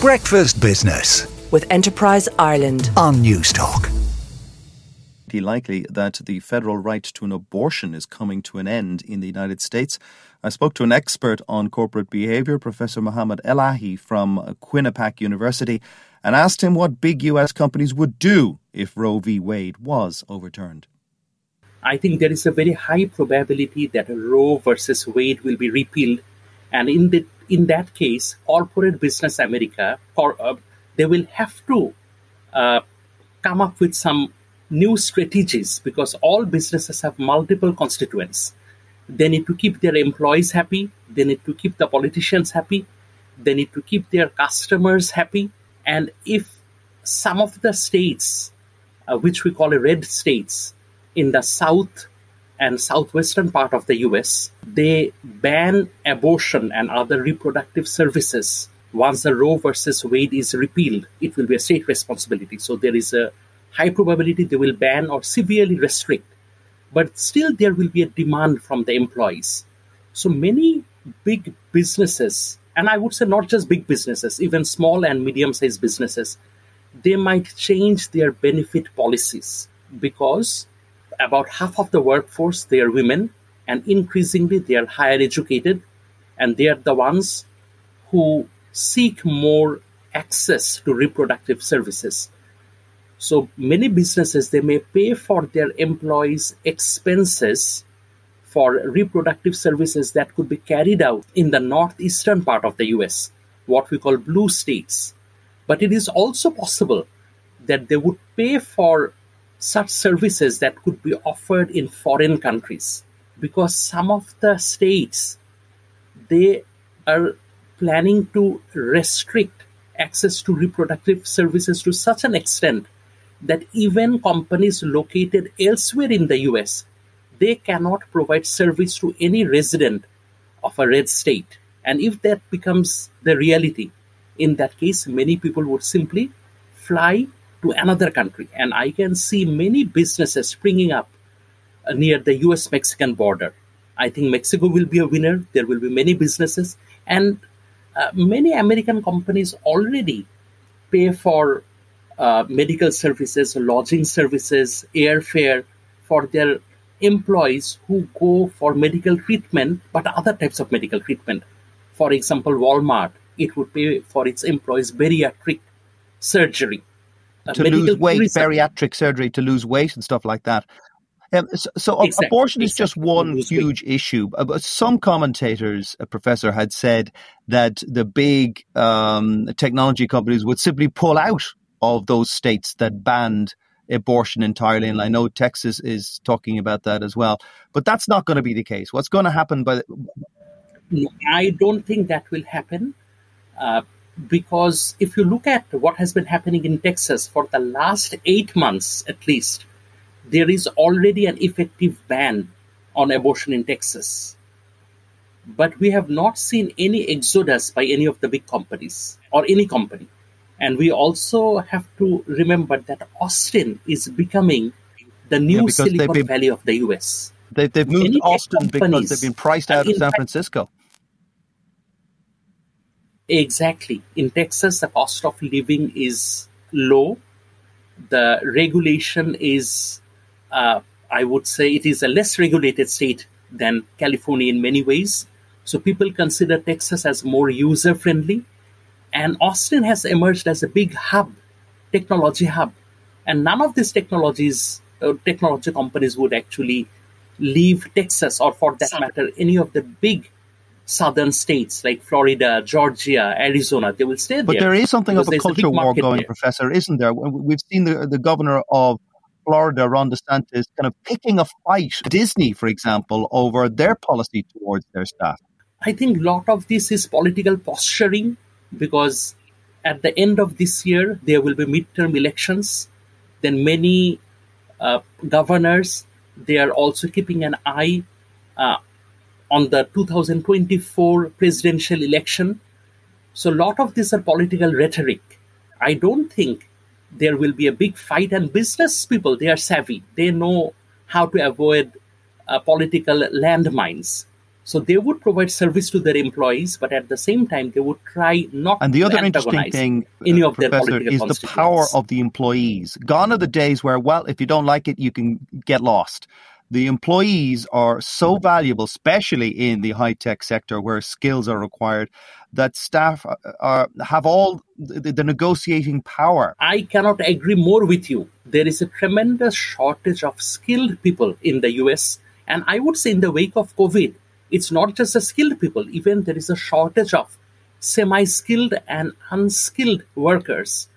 Breakfast Business with Enterprise Ireland on News Newstalk. Likely that the federal right to an abortion is coming to an end in the United States. I spoke to an expert on corporate behaviour, Professor Mohammed Elahee from Quinnipiac University, and asked him what big US companies would do if Roe v. Wade was overturned. I think there is a very high probability that Roe versus Wade will be repealed, and in the in that case, corporate business America, uh, they will have to uh, come up with some new strategies because all businesses have multiple constituents. They need to keep their employees happy. They need to keep the politicians happy. They need to keep their customers happy. And if some of the states, uh, which we call red states, in the south and southwestern part of the US, they ban abortion and other reproductive services. Once the Roe versus Wade is repealed, it will be a state responsibility. So there is a high probability they will ban or severely restrict. But still, there will be a demand from the employees. So many big businesses, and I would say not just big businesses, even small and medium sized businesses, they might change their benefit policies because about half of the workforce they are women and increasingly they are higher educated and they are the ones who seek more access to reproductive services. So many businesses they may pay for their employees expenses for reproductive services that could be carried out in the northeastern part of the US what we call blue states. But it is also possible that they would pay for such services that could be offered in foreign countries. Because some of the states they are planning to restrict access to reproductive services to such an extent that even companies located elsewhere in the US they cannot provide service to any resident of a red state. And if that becomes the reality in that case many people would simply fly to another country. And I can see many businesses springing up uh, near the US Mexican border. I think Mexico will be a winner. There will be many businesses. And uh, many American companies already pay for uh, medical services, lodging services, airfare for their employees who go for medical treatment, but other types of medical treatment. For example, Walmart, it would pay for its employees bariatric surgery to lose weight, bariatric surgery to lose weight and stuff like that. Um, so, so exactly. abortion is just one huge weight. issue. Uh, but some commentators, a professor, had said that the big um, technology companies would simply pull out of those states that banned abortion entirely. And I know Texas is talking about that as well. But that's not going to be the case. What's going to happen? By the- I don't think that will happen. Uh, because if you look at what has been happening in Texas for the last eight months at least, there is already an effective ban on abortion in Texas. But we have not seen any exodus by any of the big companies or any company. And we also have to remember that Austin is becoming the new yeah, Silicon been, Valley of the US. They, have moved Austin because they've been priced out of San Francisco. Exactly. In Texas, the cost of living is low. The regulation is, uh, I would say, it is a less regulated state than California in many ways. So people consider Texas as more user friendly. And Austin has emerged as a big hub, technology hub. And none of these technologies, uh, technology companies would actually leave Texas or, for that matter, any of the big southern states like Florida, Georgia, Arizona. They will stay there. But there is something of a culture war going, there. Professor, isn't there? We've seen the, the governor of Florida, Ron DeSantis, kind of picking a fight, Disney, for example, over their policy towards their staff. I think a lot of this is political posturing because at the end of this year, there will be midterm elections. Then many uh, governors, they are also keeping an eye uh, on the 2024 presidential election. So a lot of these are political rhetoric. I don't think there will be a big fight. And business people, they are savvy. They know how to avoid uh, political landmines. So they would provide service to their employees, but at the same time, they would try not and the other interesting thing, any of Professor, their is the power of the employees. Gone are the days where, well, if you don't like it, you can get lost. The employees are so valuable, especially in the high tech sector where skills are required, that staff uh, are, have all the, the negotiating power. I cannot agree more with you. There is a tremendous shortage of skilled people in the US. And I would say, in the wake of COVID, it's not just the skilled people, even there is a shortage of semi skilled and unskilled workers.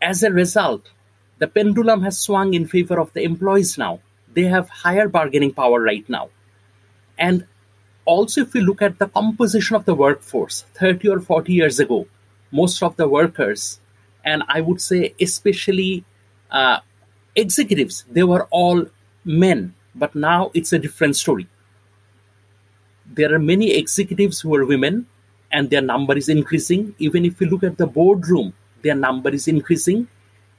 As a result, the pendulum has swung in favor of the employees now. They have higher bargaining power right now. And also, if we look at the composition of the workforce 30 or 40 years ago, most of the workers, and I would say especially uh, executives, they were all men. But now it's a different story there are many executives who are women and their number is increasing. Even if you look at the boardroom, their number is increasing.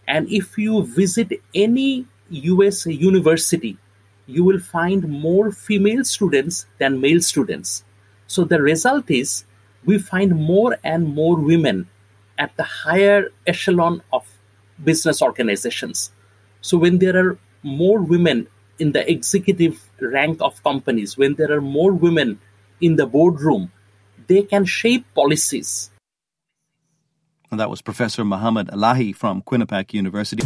And if you visit any US university, you will find more female students than male students. So the result is we find more and more women at the higher echelon of business organizations. So when there are more women in the executive rank of companies, when there are more women in the boardroom, they can shape policies. And that was Professor Mohammed Elahee from Quinnipiac University.